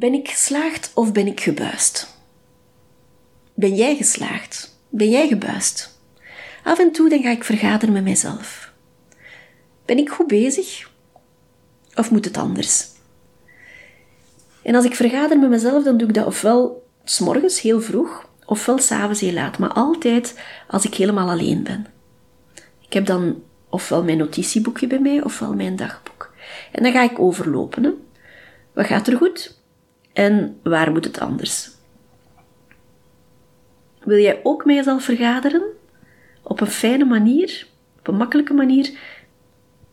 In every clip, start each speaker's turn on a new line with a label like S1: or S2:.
S1: Ben ik geslaagd of ben ik gebuist? Ben jij geslaagd? Ben jij gebuist? Af en toe dan ga ik vergaderen met mijzelf. Ben ik goed bezig? Of moet het anders? En als ik vergader met mezelf, dan doe ik dat ofwel s'morgens heel vroeg, ofwel s'avonds heel laat, maar altijd als ik helemaal alleen ben. Ik heb dan ofwel mijn notitieboekje bij mij, ofwel mijn dagboek. En dan ga ik overlopen. Wat gaat er goed? En waar moet het anders? Wil jij ook met jezelf vergaderen? Op een fijne manier, op een makkelijke manier?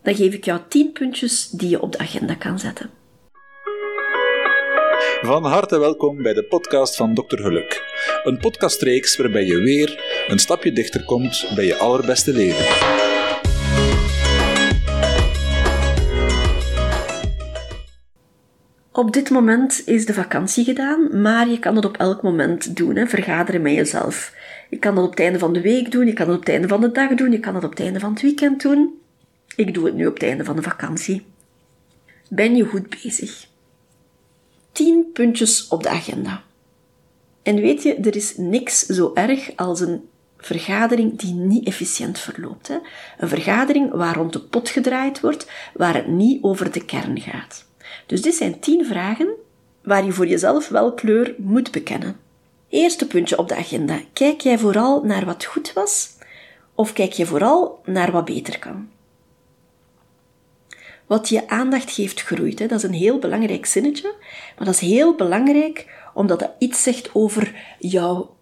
S1: Dan geef ik jou 10 puntjes die je op de agenda kan zetten.
S2: Van harte welkom bij de podcast van Dr. Geluk. Een podcastreeks waarbij je weer een stapje dichter komt bij je allerbeste leven.
S1: Op dit moment is de vakantie gedaan, maar je kan het op elk moment doen. Hè. Vergaderen met jezelf. Je kan dat op het einde van de week doen, je kan het op het einde van de dag doen, je kan het op het einde van het weekend doen. Ik doe het nu op het einde van de vakantie. Ben je goed bezig? 10 puntjes op de agenda. En weet je, er is niks zo erg als een vergadering die niet efficiënt verloopt. Hè? Een vergadering waar rond de pot gedraaid wordt, waar het niet over de kern gaat. Dus dit zijn 10 vragen waar je voor jezelf wel kleur moet bekennen. Eerste puntje op de agenda. Kijk jij vooral naar wat goed was of kijk je vooral naar wat beter kan? Wat je aandacht geeft groeit. Hè? Dat is een heel belangrijk zinnetje, maar dat is heel belangrijk omdat dat iets zegt over jouw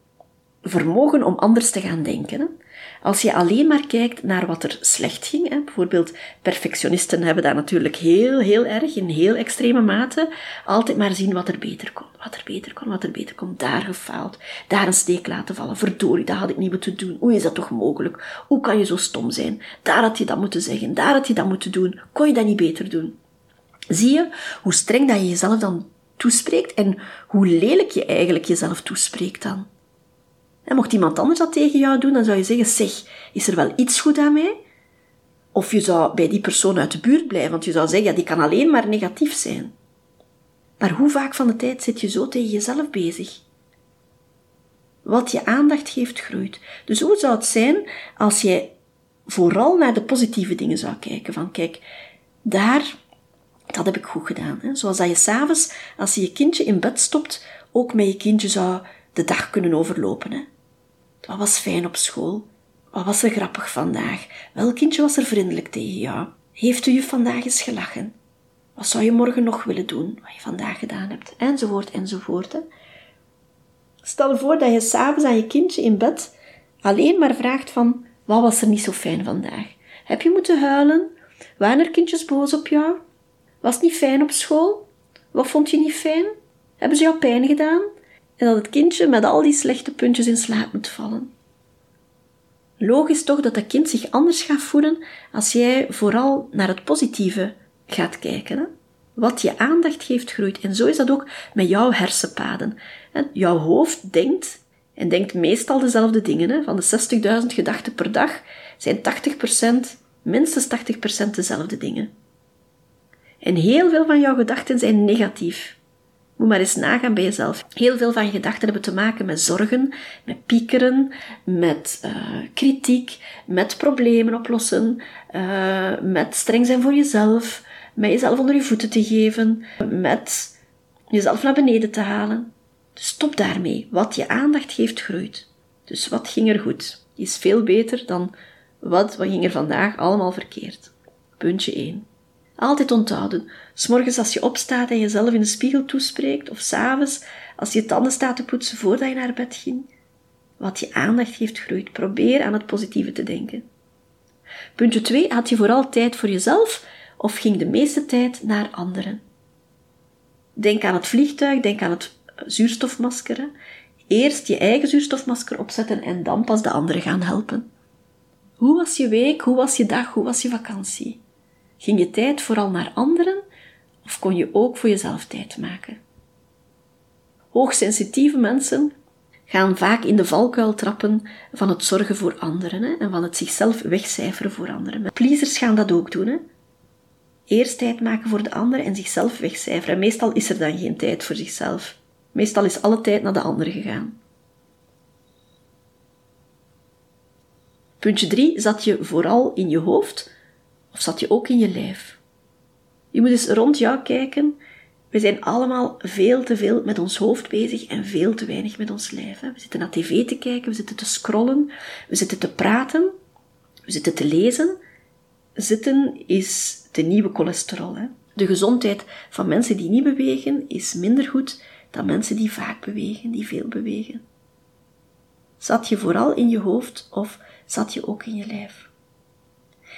S1: vermogen om anders te gaan denken. Als je alleen maar kijkt naar wat er slecht ging, hè, bijvoorbeeld perfectionisten hebben dat natuurlijk heel, heel erg, in heel extreme mate, altijd maar zien wat er beter kon, wat er beter kon, wat er beter kon, daar gefaald, daar een steek laten vallen, verdorie, dat had ik niet moeten doen, hoe is dat toch mogelijk, hoe kan je zo stom zijn, daar had je dat moeten zeggen, daar had je dat moeten doen, kon je dat niet beter doen. Zie je hoe streng dat je jezelf dan toespreekt en hoe lelijk je eigenlijk jezelf toespreekt dan? En mocht iemand anders dat tegen jou doen, dan zou je zeggen, zeg, is er wel iets goed aan mij? Of je zou bij die persoon uit de buurt blijven, want je zou zeggen, ja, die kan alleen maar negatief zijn. Maar hoe vaak van de tijd zit je zo tegen jezelf bezig? Wat je aandacht geeft, groeit. Dus hoe zou het zijn als jij vooral naar de positieve dingen zou kijken? Van kijk, daar, dat heb ik goed gedaan. Hè? Zoals dat je s'avonds, als je je kindje in bed stopt, ook met je kindje zou de dag kunnen overlopen. Wat was fijn op school? Wat was er grappig vandaag? Welk kindje was er vriendelijk tegen jou? Heeft u je vandaag eens gelachen? Wat zou je morgen nog willen doen, wat je vandaag gedaan hebt? Enzovoort, enzovoort. Stel voor dat je s'avonds aan je kindje in bed alleen maar vraagt van, wat was er niet zo fijn vandaag? Heb je moeten huilen? Waren er kindjes boos op jou? Was het niet fijn op school? Wat vond je niet fijn? Hebben ze jou pijn gedaan? En dat het kindje met al die slechte puntjes in slaap moet vallen. Logisch toch dat dat kind zich anders gaat voelen als jij vooral naar het positieve gaat kijken. Hè? Wat je aandacht geeft, groeit. En zo is dat ook met jouw hersenpaden. Jouw hoofd denkt, en denkt meestal dezelfde dingen. Hè? Van de 60.000 gedachten per dag zijn 80%, minstens 80% dezelfde dingen. En heel veel van jouw gedachten zijn negatief. Moet maar eens nagaan bij jezelf. Heel veel van je gedachten hebben te maken met zorgen, met piekeren, met uh, kritiek, met problemen oplossen, uh, met streng zijn voor jezelf, met jezelf onder je voeten te geven, met jezelf naar beneden te halen. Dus stop daarmee. Wat je aandacht geeft, groeit. Dus wat ging er goed? Is veel beter dan wat, wat ging er vandaag allemaal verkeerd. Puntje 1. Altijd onthouden. S'morgens als je opstaat en jezelf in de spiegel toespreekt, of s'avonds als je tanden staat te poetsen voordat je naar bed ging. Wat je aandacht geeft groeit. Probeer aan het positieve te denken. Puntje 2. Had je vooral tijd voor jezelf of ging de meeste tijd naar anderen? Denk aan het vliegtuig, denk aan het zuurstofmasker. Eerst je eigen zuurstofmasker opzetten en dan pas de anderen gaan helpen. Hoe was je week? Hoe was je dag? Hoe was je vakantie? Ging je tijd vooral naar anderen of kon je ook voor jezelf tijd maken? Hoogsensitieve mensen gaan vaak in de valkuil trappen van het zorgen voor anderen hè, en van het zichzelf wegcijferen voor anderen. Pleasers gaan dat ook doen. Hè. Eerst tijd maken voor de ander en zichzelf wegcijferen. meestal is er dan geen tijd voor zichzelf. Meestal is alle tijd naar de ander gegaan. Puntje 3. Zat je vooral in je hoofd of zat je ook in je lijf? Je moet eens rond jou kijken. We zijn allemaal veel te veel met ons hoofd bezig en veel te weinig met ons lijf. We zitten naar tv te kijken, we zitten te scrollen, we zitten te praten, we zitten te lezen. Zitten is de nieuwe cholesterol. De gezondheid van mensen die niet bewegen is minder goed dan mensen die vaak bewegen, die veel bewegen. Zat je vooral in je hoofd of zat je ook in je lijf?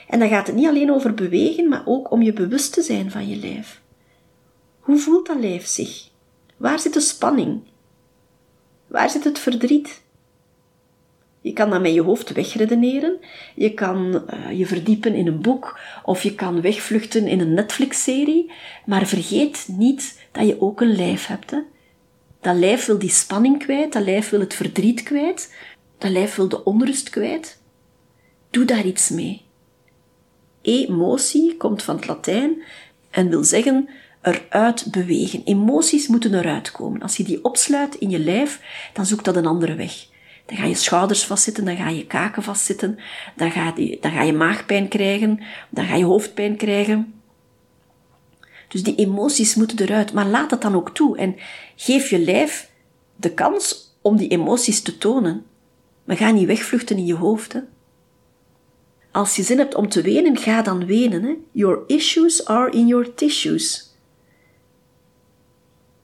S1: En dan gaat het niet alleen over bewegen, maar ook om je bewust te zijn van je lijf. Hoe voelt dat lijf zich? Waar zit de spanning? Waar zit het verdriet? Je kan dat met je hoofd wegredeneren. Je kan uh, je verdiepen in een boek of je kan wegvluchten in een Netflix-serie. Maar vergeet niet dat je ook een lijf hebt. Dat lijf wil die spanning kwijt, dat lijf wil het verdriet kwijt, dat lijf wil de onrust kwijt. Doe daar iets mee. Emotie komt van het Latijn en wil zeggen eruit bewegen. Emoties moeten eruit komen. Als je die opsluit in je lijf, dan zoekt dat een andere weg. Dan ga je schouders vastzitten, dan ga je kaken vastzitten, dan ga je, dan ga je maagpijn krijgen, dan ga je hoofdpijn krijgen. Dus die emoties moeten eruit, maar laat het dan ook toe en geef je lijf de kans om die emoties te tonen. Maar ga niet wegvluchten in je hoofd. Hè. Als je zin hebt om te wenen, ga dan wenen. Hè. Your issues are in your tissues.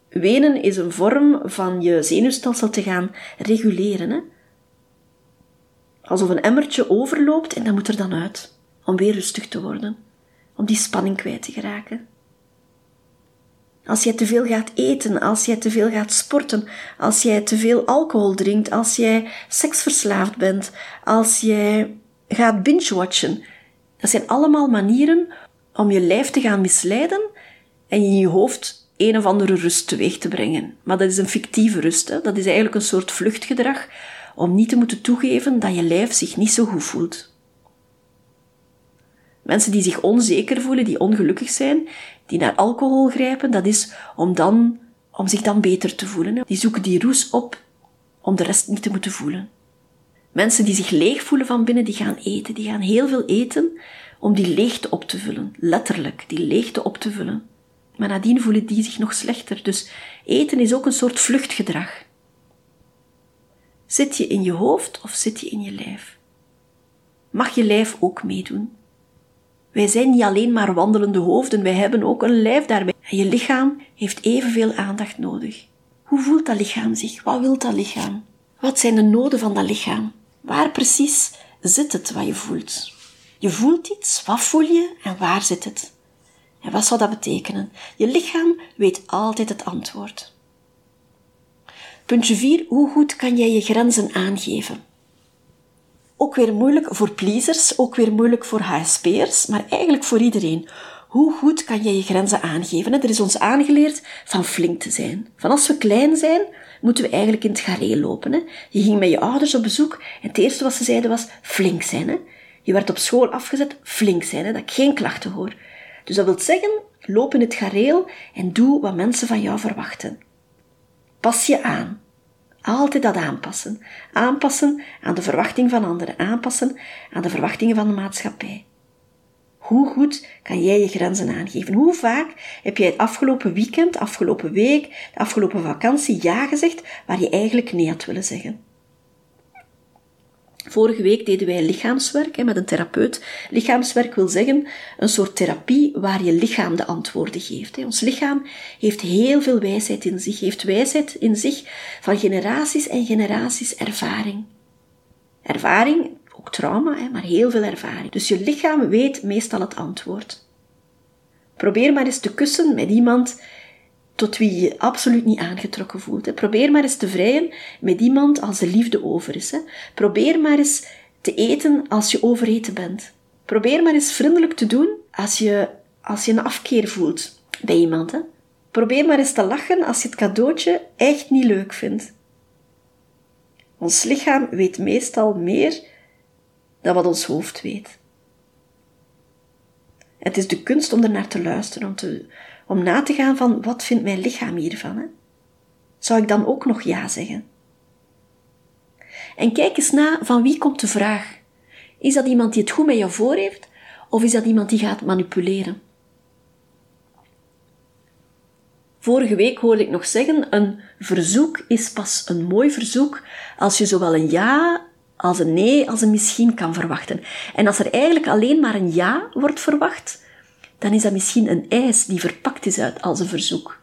S1: Wenen is een vorm van je zenuwstelsel te gaan reguleren. Hè. Alsof een emmertje overloopt en dat moet er dan uit, om weer rustig te worden, om die spanning kwijt te geraken. Als jij te veel gaat eten, als jij te veel gaat sporten, als jij te veel alcohol drinkt, als jij seksverslaafd bent, als jij gaat binge-watchen. Dat zijn allemaal manieren om je lijf te gaan misleiden en in je hoofd een of andere rust teweeg te brengen. Maar dat is een fictieve rust. Hè? Dat is eigenlijk een soort vluchtgedrag om niet te moeten toegeven dat je lijf zich niet zo goed voelt. Mensen die zich onzeker voelen, die ongelukkig zijn, die naar alcohol grijpen, dat is om, dan, om zich dan beter te voelen. Die zoeken die roes op om de rest niet te moeten voelen. Mensen die zich leeg voelen van binnen, die gaan eten. Die gaan heel veel eten om die leegte op te vullen. Letterlijk, die leegte op te vullen. Maar nadien voelen die zich nog slechter. Dus eten is ook een soort vluchtgedrag. Zit je in je hoofd of zit je in je lijf? Mag je lijf ook meedoen? Wij zijn niet alleen maar wandelende hoofden, wij hebben ook een lijf daarbij. En je lichaam heeft evenveel aandacht nodig. Hoe voelt dat lichaam zich? Wat wil dat lichaam? Wat zijn de noden van dat lichaam? Waar precies zit het wat je voelt? Je voelt iets, wat voel je en waar zit het? En wat zou dat betekenen? Je lichaam weet altijd het antwoord. Puntje 4. Hoe goed kan jij je grenzen aangeven? Ook weer moeilijk voor pleasers, ook weer moeilijk voor HSP'ers, maar eigenlijk voor iedereen. Hoe goed kan jij je grenzen aangeven? Er is ons aangeleerd van flink te zijn. Van als we klein zijn, moeten we eigenlijk in het gareel lopen. Hè? Je ging met je ouders op bezoek en het eerste wat ze zeiden was flink zijn. Hè? Je werd op school afgezet, flink zijn, hè? dat ik geen klachten hoor. Dus dat wil zeggen, loop in het gareel en doe wat mensen van jou verwachten. Pas je aan. Altijd dat aanpassen. Aanpassen aan de verwachting van anderen. Aanpassen aan de verwachtingen van de maatschappij. Hoe goed kan jij je grenzen aangeven? Hoe vaak heb jij het afgelopen weekend, afgelopen week, de afgelopen vakantie ja gezegd waar je eigenlijk nee had willen zeggen? Vorige week deden wij lichaamswerk met een therapeut. Lichaamswerk wil zeggen een soort therapie waar je lichaam de antwoorden geeft. Ons lichaam heeft heel veel wijsheid in zich, heeft wijsheid in zich van generaties en generaties ervaring. Ervaring trauma, maar heel veel ervaring. Dus je lichaam weet meestal het antwoord. Probeer maar eens te kussen met iemand tot wie je absoluut niet aangetrokken voelt. Probeer maar eens te vrijen met iemand als de liefde over is. Probeer maar eens te eten als je overeten bent. Probeer maar eens vriendelijk te doen als je, als je een afkeer voelt bij iemand. Probeer maar eens te lachen als je het cadeautje echt niet leuk vindt. Ons lichaam weet meestal meer dan wat ons hoofd weet. Het is de kunst om er naar te luisteren, om, te, om na te gaan van wat vindt mijn lichaam hiervan. Hè? Zou ik dan ook nog ja zeggen? En kijk eens na van wie komt de vraag. Is dat iemand die het goed met jou voor heeft, of is dat iemand die gaat manipuleren? Vorige week hoorde ik nog zeggen: een verzoek is pas een mooi verzoek als je zowel een ja als een nee als een misschien kan verwachten. En als er eigenlijk alleen maar een ja wordt verwacht, dan is dat misschien een eis die verpakt is uit als een verzoek.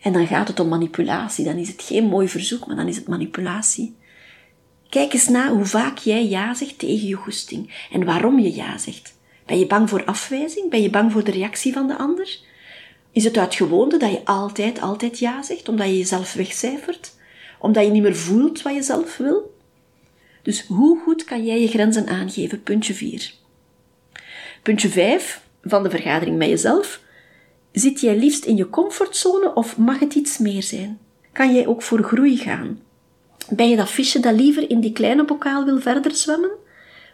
S1: En dan gaat het om manipulatie. Dan is het geen mooi verzoek, maar dan is het manipulatie. Kijk eens na hoe vaak jij ja zegt tegen je goesting en waarom je ja zegt. Ben je bang voor afwijzing? Ben je bang voor de reactie van de ander? Is het uit gewoonte dat je altijd, altijd ja zegt, omdat je jezelf wegcijfert? Omdat je niet meer voelt wat je zelf wil? Dus hoe goed kan jij je grenzen aangeven? Puntje 4. Puntje 5 van de vergadering met jezelf. Zit jij liefst in je comfortzone of mag het iets meer zijn? Kan jij ook voor groei gaan? Ben je dat visje dat liever in die kleine bokaal wil verder zwemmen?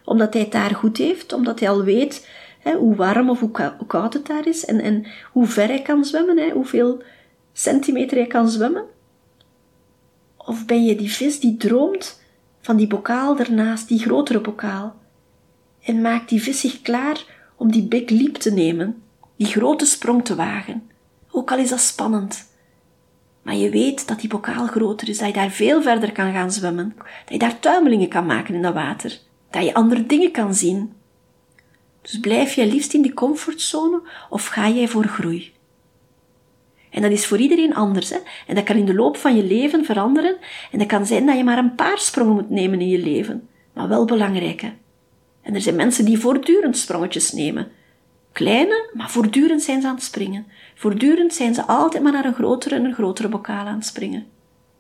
S1: Omdat hij het daar goed heeft, omdat hij al weet hè, hoe warm of hoe koud het daar is en, en hoe ver hij kan zwemmen, hè, hoeveel centimeter hij kan zwemmen? Of ben je die vis die droomt van die bokaal daarnaast, die grotere bokaal, en maakt die vis zich klaar om die big leap te nemen, die grote sprong te wagen, ook al is dat spannend. Maar je weet dat die bokaal groter is, dat je daar veel verder kan gaan zwemmen, dat je daar tuimelingen kan maken in dat water, dat je andere dingen kan zien. Dus blijf jij liefst in die comfortzone of ga jij voor groei? En dat is voor iedereen anders. Hè? En dat kan in de loop van je leven veranderen. En dat kan zijn dat je maar een paar sprongen moet nemen in je leven. Maar wel belangrijke. En er zijn mensen die voortdurend sprongetjes nemen. Kleine, maar voortdurend zijn ze aan het springen. Voortdurend zijn ze altijd maar naar een grotere en een grotere bokaal aan het springen.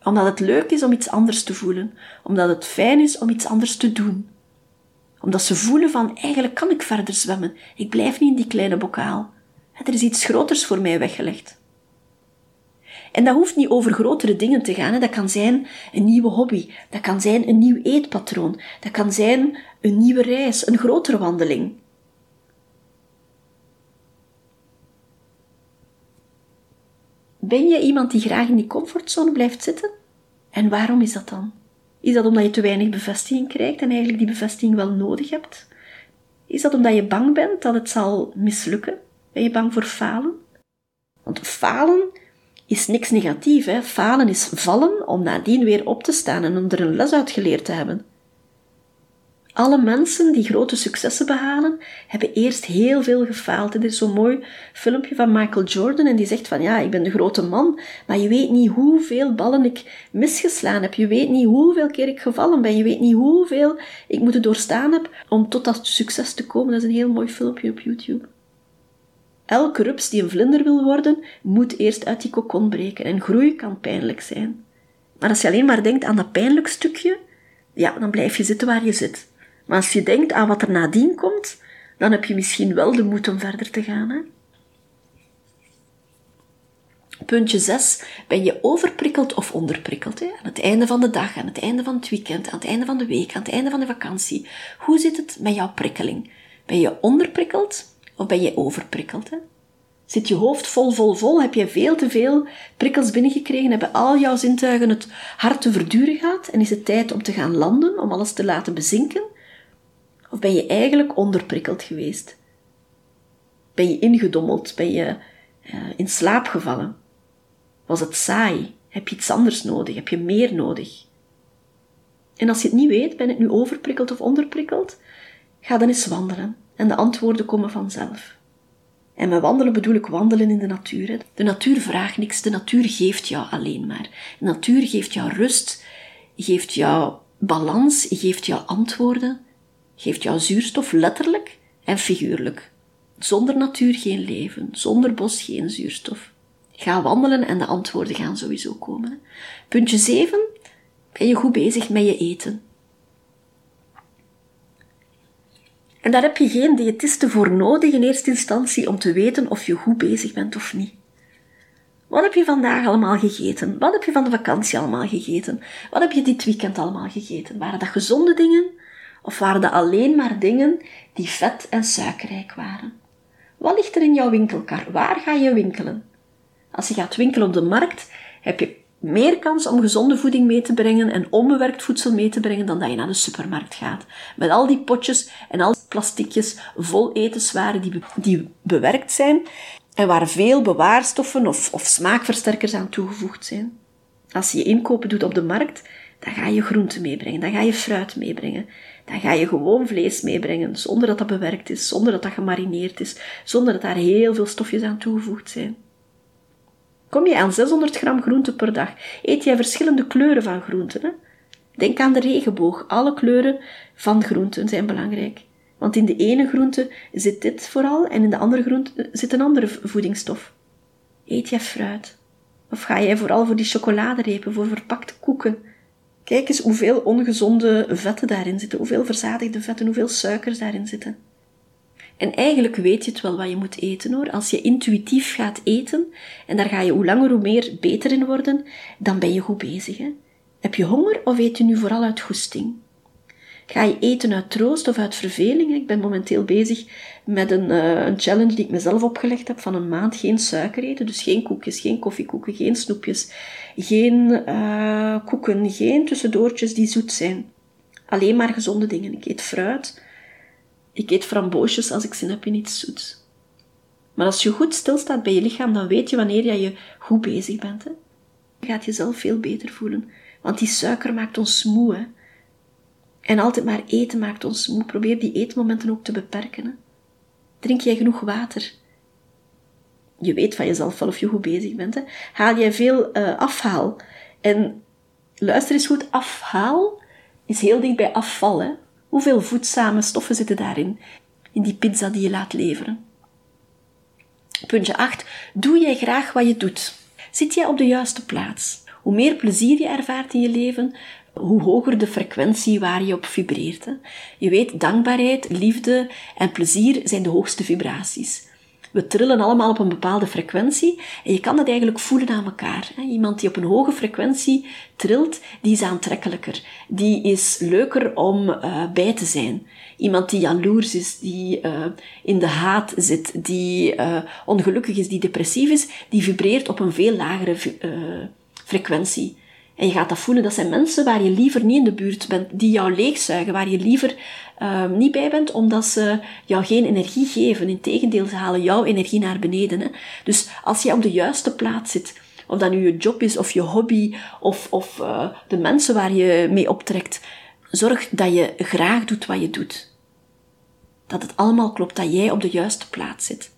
S1: Omdat het leuk is om iets anders te voelen. Omdat het fijn is om iets anders te doen. Omdat ze voelen van, eigenlijk kan ik verder zwemmen. Ik blijf niet in die kleine bokaal. Er is iets groters voor mij weggelegd. En dat hoeft niet over grotere dingen te gaan. Dat kan zijn een nieuwe hobby. Dat kan zijn een nieuw eetpatroon. Dat kan zijn een nieuwe reis, een grotere wandeling. Ben je iemand die graag in die comfortzone blijft zitten? En waarom is dat dan? Is dat omdat je te weinig bevestiging krijgt en eigenlijk die bevestiging wel nodig hebt? Is dat omdat je bang bent dat het zal mislukken? Ben je bang voor falen? Want falen is niks negatief. Hè? Falen is vallen om nadien weer op te staan en om er een les uit geleerd te hebben. Alle mensen die grote successen behalen, hebben eerst heel veel gefaald. Er is zo'n mooi filmpje van Michael Jordan en die zegt van ja, ik ben de grote man, maar je weet niet hoeveel ballen ik misgeslaan heb. Je weet niet hoeveel keer ik gevallen ben. Je weet niet hoeveel ik moeten doorstaan heb om tot dat succes te komen. Dat is een heel mooi filmpje op YouTube. Elke rups die een vlinder wil worden, moet eerst uit die kokon breken en groei kan pijnlijk zijn. Maar als je alleen maar denkt aan dat pijnlijk stukje, ja, dan blijf je zitten waar je zit. Maar als je denkt aan wat er nadien komt, dan heb je misschien wel de moed om verder te gaan. Hè? Puntje 6. Ben je overprikkeld of onderprikkeld? Hè? Aan het einde van de dag, aan het einde van het weekend, aan het einde van de week, aan het einde van de vakantie. Hoe zit het met jouw prikkeling? Ben je onderprikkeld of ben je overprikkeld? Zit je hoofd vol, vol, vol? Heb je veel te veel prikkels binnengekregen? Hebben al jouw zintuigen het hard te verduren gehad? En is het tijd om te gaan landen, om alles te laten bezinken? Of ben je eigenlijk onderprikkeld geweest? Ben je ingedommeld? Ben je uh, in slaap gevallen? Was het saai? Heb je iets anders nodig? Heb je meer nodig? En als je het niet weet, ben ik nu overprikkeld of onderprikkeld? Ga dan eens wandelen en de antwoorden komen vanzelf. En met wandelen bedoel ik wandelen in de natuur. De natuur vraagt niks, de natuur geeft jou alleen maar. De natuur geeft jou rust, geeft jou balans, geeft jou antwoorden, geeft jou zuurstof letterlijk en figuurlijk. Zonder natuur geen leven, zonder bos geen zuurstof. Ga wandelen en de antwoorden gaan sowieso komen. Puntje 7. Ben je goed bezig met je eten? En daar heb je geen diëtiste voor nodig in eerste instantie om te weten of je goed bezig bent of niet. Wat heb je vandaag allemaal gegeten? Wat heb je van de vakantie allemaal gegeten? Wat heb je dit weekend allemaal gegeten? Waren dat gezonde dingen? Of waren dat alleen maar dingen die vet en suikerrijk waren? Wat ligt er in jouw winkelkar? Waar ga je winkelen? Als je gaat winkelen op de markt, heb je meer kans om gezonde voeding mee te brengen en onbewerkt voedsel mee te brengen dan dat je naar de supermarkt gaat. Met al die potjes en al die plasticjes vol etenswaren die, die bewerkt zijn en waar veel bewaarstoffen of, of smaakversterkers aan toegevoegd zijn. Als je je inkopen doet op de markt, dan ga je groenten meebrengen, dan ga je fruit meebrengen, dan ga je gewoon vlees meebrengen, zonder dat dat bewerkt is, zonder dat dat gemarineerd is, zonder dat daar heel veel stofjes aan toegevoegd zijn. Kom je aan 600 gram groente per dag, eet jij verschillende kleuren van groenten. Hè? Denk aan de regenboog. Alle kleuren van groenten zijn belangrijk. Want in de ene groente zit dit vooral en in de andere groente zit een andere voedingsstof. Eet jij fruit? Of ga jij vooral voor die chocoladerepen, voor verpakte koeken? Kijk eens hoeveel ongezonde vetten daarin zitten, hoeveel verzadigde vetten, hoeveel suikers daarin zitten. En eigenlijk weet je het wel wat je moet eten hoor. Als je intuïtief gaat eten, en daar ga je hoe langer hoe meer beter in worden, dan ben je goed bezig. Hè? Heb je honger of eet je nu vooral uit goesting? Ga je eten uit troost of uit verveling? Ik ben momenteel bezig met een, uh, een challenge die ik mezelf opgelegd heb van een maand geen suiker eten. Dus geen koekjes, geen koffiekoeken, geen snoepjes, geen uh, koeken, geen tussendoortjes die zoet zijn. Alleen maar gezonde dingen. Ik eet fruit, ik eet framboosjes als ik zin heb in iets zoets. Maar als je goed stilstaat bij je lichaam, dan weet je wanneer je, je goed bezig bent. Hè? Je gaat jezelf veel beter voelen. Want die suiker maakt ons moe. En altijd maar eten maakt ons moe. Probeer die eetmomenten ook te beperken. Hè? Drink jij genoeg water? Je weet van jezelf wel of je goed bezig bent. Hè? Haal jij veel uh, afhaal? En luister eens goed, afhaal is heel dicht bij afval. Hè? Hoeveel voedzame stoffen zitten daarin, in die pizza die je laat leveren? Puntje 8. Doe jij graag wat je doet? Zit jij op de juiste plaats? Hoe meer plezier je ervaart in je leven, hoe hoger de frequentie waar je op vibreert. Je weet, dankbaarheid, liefde en plezier zijn de hoogste vibraties. We trillen allemaal op een bepaalde frequentie en je kan dat eigenlijk voelen aan elkaar. Iemand die op een hoge frequentie trilt, die is aantrekkelijker. Die is leuker om uh, bij te zijn. Iemand die jaloers is, die uh, in de haat zit, die uh, ongelukkig is, die depressief is, die vibreert op een veel lagere frequentie. En je gaat dat voelen. Dat zijn mensen waar je liever niet in de buurt bent, die jou leegzuigen, waar je liever uh, niet bij bent, omdat ze jou geen energie geven. Integendeel, ze halen jouw energie naar beneden. Hè. Dus als je op de juiste plaats zit, of dat nu je job is, of je hobby, of, of uh, de mensen waar je mee optrekt, zorg dat je graag doet wat je doet. Dat het allemaal klopt, dat jij op de juiste plaats zit.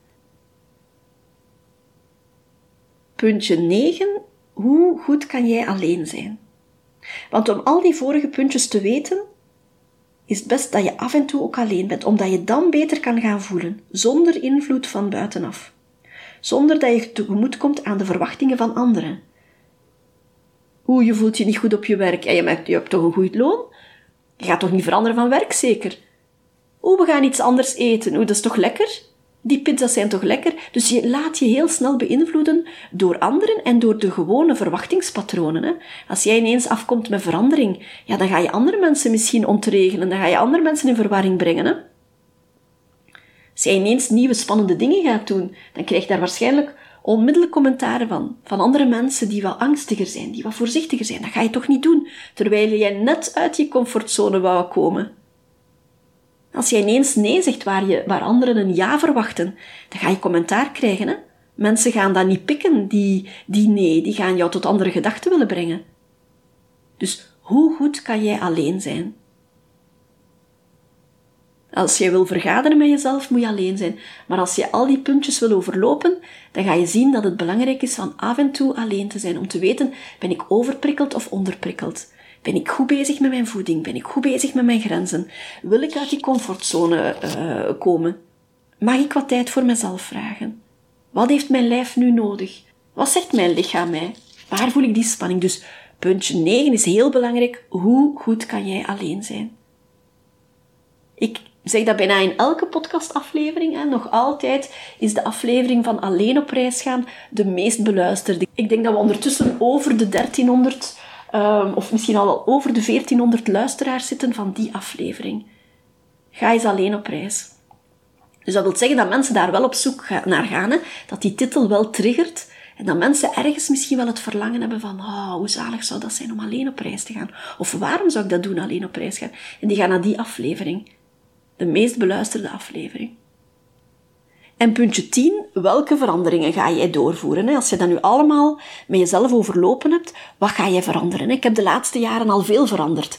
S1: Puntje 9 hoe goed kan jij alleen zijn? Want om al die vorige puntjes te weten, is het best dat je af en toe ook alleen bent, omdat je dan beter kan gaan voelen, zonder invloed van buitenaf. Zonder dat je tegemoet komt aan de verwachtingen van anderen. Hoe je voelt je niet goed op je werk en je, merkt, je hebt toch een goed loon? Je gaat toch niet veranderen van werk, zeker? Hoe we gaan iets anders eten, hoe dat is toch lekker? Die pizza's zijn toch lekker? Dus je laat je heel snel beïnvloeden door anderen en door de gewone verwachtingspatronen. Hè? Als jij ineens afkomt met verandering, ja, dan ga je andere mensen misschien ontregelen, dan ga je andere mensen in verwarring brengen. Hè? Als jij ineens nieuwe spannende dingen gaat doen, dan krijg je daar waarschijnlijk onmiddellijk commentaren van. Van andere mensen die wat angstiger zijn, die wat voorzichtiger zijn. Dat ga je toch niet doen, terwijl jij net uit je comfortzone wou komen. Als jij ineens nee zegt waar, je, waar anderen een ja verwachten, dan ga je commentaar krijgen. Hè? Mensen gaan dat niet pikken, die, die nee. Die gaan jou tot andere gedachten willen brengen. Dus hoe goed kan jij alleen zijn? Als je wil vergaderen met jezelf, moet je alleen zijn. Maar als je al die puntjes wil overlopen, dan ga je zien dat het belangrijk is van af en toe alleen te zijn. Om te weten, ben ik overprikkeld of onderprikkeld? Ben ik goed bezig met mijn voeding? Ben ik goed bezig met mijn grenzen? Wil ik uit die comfortzone uh, komen? Mag ik wat tijd voor mezelf vragen? Wat heeft mijn lijf nu nodig? Wat zegt mijn lichaam mij? Waar voel ik die spanning? Dus puntje 9 is heel belangrijk. Hoe goed kan jij alleen zijn? Ik zeg dat bijna in elke podcastaflevering. Hè. Nog altijd is de aflevering van Alleen op reis gaan de meest beluisterde. Ik denk dat we ondertussen over de 1300 um, of misschien al wel over de 1400 luisteraars zitten van die aflevering. Ga eens alleen op reis. Dus dat wil zeggen dat mensen daar wel op zoek naar gaan, hè? dat die titel wel triggert en dat mensen ergens misschien wel het verlangen hebben van, oh, hoe zalig zou dat zijn om alleen op reis te gaan? Of waarom zou ik dat doen, alleen op reis gaan? En die gaan naar die aflevering. De meest beluisterde aflevering. En puntje 10, welke veranderingen ga jij doorvoeren? Als je dat nu allemaal met jezelf overlopen hebt, wat ga je veranderen? Ik heb de laatste jaren al veel veranderd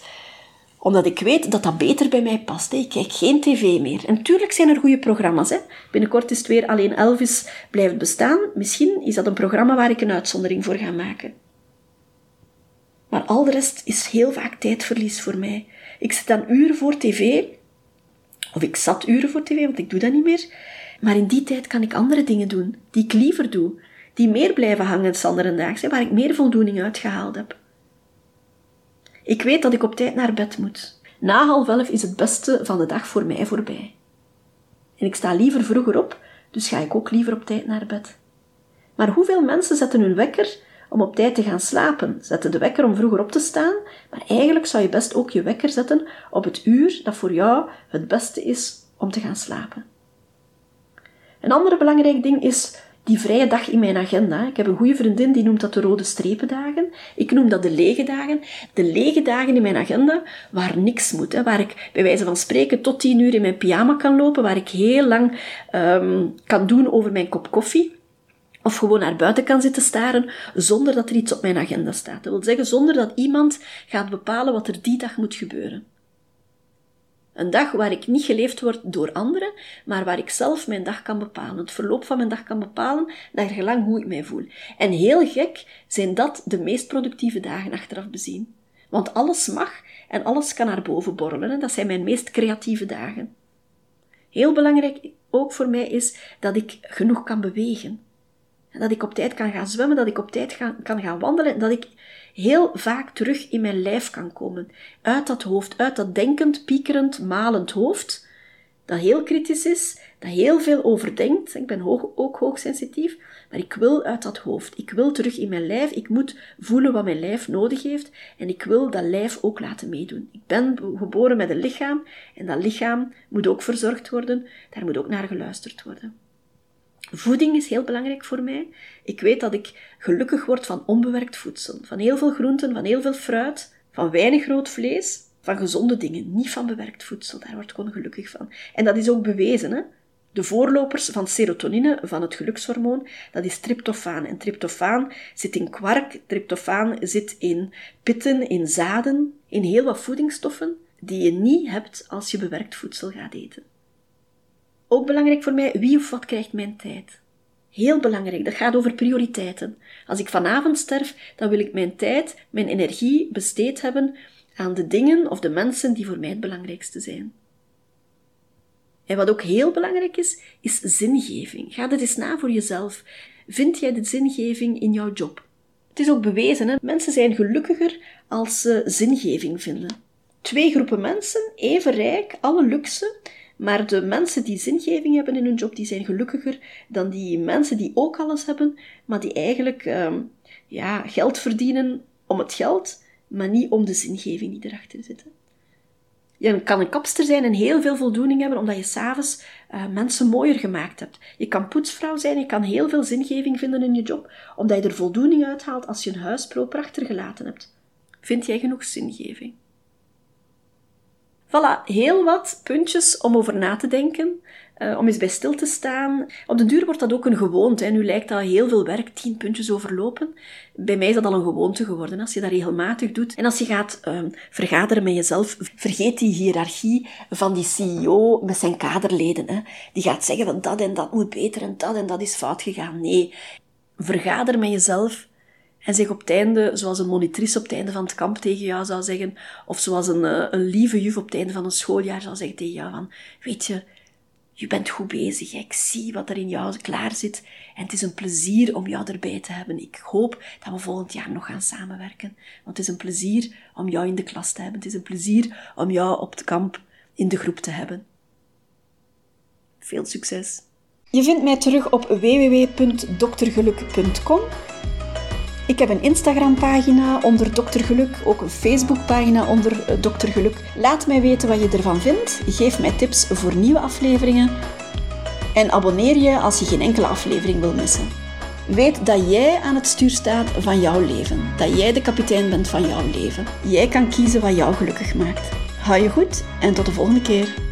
S1: omdat ik weet dat dat beter bij mij past. Ik kijk geen tv meer. En tuurlijk zijn er goede programma's. Binnenkort is het weer alleen Elvis blijft bestaan. Misschien is dat een programma waar ik een uitzondering voor ga maken. Maar al de rest is heel vaak tijdverlies voor mij. Ik zit dan uren voor tv. Of ik zat uren voor tv, want ik doe dat niet meer. Maar in die tijd kan ik andere dingen doen, die ik liever doe. Die meer blijven hangen daags, waar ik meer voldoening uitgehaald heb. Ik weet dat ik op tijd naar bed moet. Na half elf is het beste van de dag voor mij voorbij. En ik sta liever vroeger op, dus ga ik ook liever op tijd naar bed. Maar hoeveel mensen zetten hun wekker om op tijd te gaan slapen? Zetten de wekker om vroeger op te staan, maar eigenlijk zou je best ook je wekker zetten op het uur dat voor jou het beste is om te gaan slapen. Een ander belangrijk ding is die vrije dag in mijn agenda. Ik heb een goede vriendin die noemt dat de rode strependagen. Ik noem dat de lege dagen. De lege dagen in mijn agenda waar niks moet. Hè, waar ik bij wijze van spreken tot tien uur in mijn pyjama kan lopen. Waar ik heel lang um, kan doen over mijn kop koffie. Of gewoon naar buiten kan zitten staren zonder dat er iets op mijn agenda staat. Dat wil zeggen zonder dat iemand gaat bepalen wat er die dag moet gebeuren. Een dag waar ik niet geleefd word door anderen, maar waar ik zelf mijn dag kan bepalen. Het verloop van mijn dag kan bepalen, naar gelang hoe ik mij voel. En heel gek zijn dat de meest productieve dagen achteraf bezien. Want alles mag en alles kan naar boven borrelen. Dat zijn mijn meest creatieve dagen. Heel belangrijk ook voor mij is dat ik genoeg kan bewegen. Dat ik op tijd kan gaan zwemmen, dat ik op tijd kan gaan wandelen, dat ik heel vaak terug in mijn lijf kan komen. Uit dat hoofd, uit dat denkend, piekerend, malend hoofd, dat heel kritisch is, dat heel veel overdenkt. Ik ben hoog, ook hoogsensitief, maar ik wil uit dat hoofd. Ik wil terug in mijn lijf. Ik moet voelen wat mijn lijf nodig heeft en ik wil dat lijf ook laten meedoen. Ik ben geboren met een lichaam en dat lichaam moet ook verzorgd worden. Daar moet ook naar geluisterd worden. Voeding is heel belangrijk voor mij. Ik weet dat ik gelukkig word van onbewerkt voedsel, van heel veel groenten, van heel veel fruit, van weinig rood vlees, van gezonde dingen, niet van bewerkt voedsel. Daar word ik ongelukkig van. En dat is ook bewezen. Hè? De voorlopers van serotonine, van het gelukshormoon, dat is tryptofaan. En tryptofaan zit in kwark, tryptofaan zit in pitten, in zaden, in heel wat voedingsstoffen die je niet hebt als je bewerkt voedsel gaat eten. Ook belangrijk voor mij, wie of wat krijgt mijn tijd? Heel belangrijk, dat gaat over prioriteiten. Als ik vanavond sterf, dan wil ik mijn tijd, mijn energie besteed hebben aan de dingen of de mensen die voor mij het belangrijkste zijn. En wat ook heel belangrijk is, is zingeving. Ga dit eens na voor jezelf. Vind jij de zingeving in jouw job? Het is ook bewezen, hè? mensen zijn gelukkiger als ze zingeving vinden. Twee groepen mensen, even rijk, alle luxe, maar de mensen die zingeving hebben in hun job, die zijn gelukkiger dan die mensen die ook alles hebben, maar die eigenlijk um, ja, geld verdienen om het geld, maar niet om de zingeving die erachter zit. Je kan een kapster zijn en heel veel voldoening hebben omdat je s'avonds uh, mensen mooier gemaakt hebt. Je kan poetsvrouw zijn, je kan heel veel zingeving vinden in je job, omdat je er voldoening uithaalt als je een huis achtergelaten hebt. Vind jij genoeg zingeving? Voilà, heel wat puntjes om over na te denken, uh, om eens bij stil te staan. Op de duur wordt dat ook een gewoonte. Hè. Nu lijkt dat heel veel werk, tien puntjes overlopen. Bij mij is dat al een gewoonte geworden, als je dat regelmatig doet. En als je gaat uh, vergaderen met jezelf, vergeet die hiërarchie van die CEO met zijn kaderleden. Hè. Die gaat zeggen van dat en dat moet beter en dat en dat is fout gegaan. Nee, vergader met jezelf en zich op het einde, zoals een monitrice op het einde van het kamp tegen jou zou zeggen, of zoals een, eh, een lieve juf op het einde van een schooljaar zou zeggen tegen jou van, weet je, je bent goed bezig, ik zie wat er in jou klaar zit en het is een plezier om jou erbij te hebben. Ik hoop dat we volgend jaar nog gaan samenwerken, want het is een plezier om jou in de klas te hebben, het is een plezier om jou op het kamp in de groep te hebben. Veel succes! Je vindt mij terug op www.doktergeluk.com ik heb een Instagram-pagina onder Dr. Geluk, ook een Facebook-pagina onder eh, Dr. Geluk. Laat mij weten wat je ervan vindt. Geef mij tips voor nieuwe afleveringen. En abonneer je als je geen enkele aflevering wil missen. Weet dat jij aan het stuur staat van jouw leven. Dat jij de kapitein bent van jouw leven. Jij kan kiezen wat jou gelukkig maakt. Hou je goed en tot de volgende keer.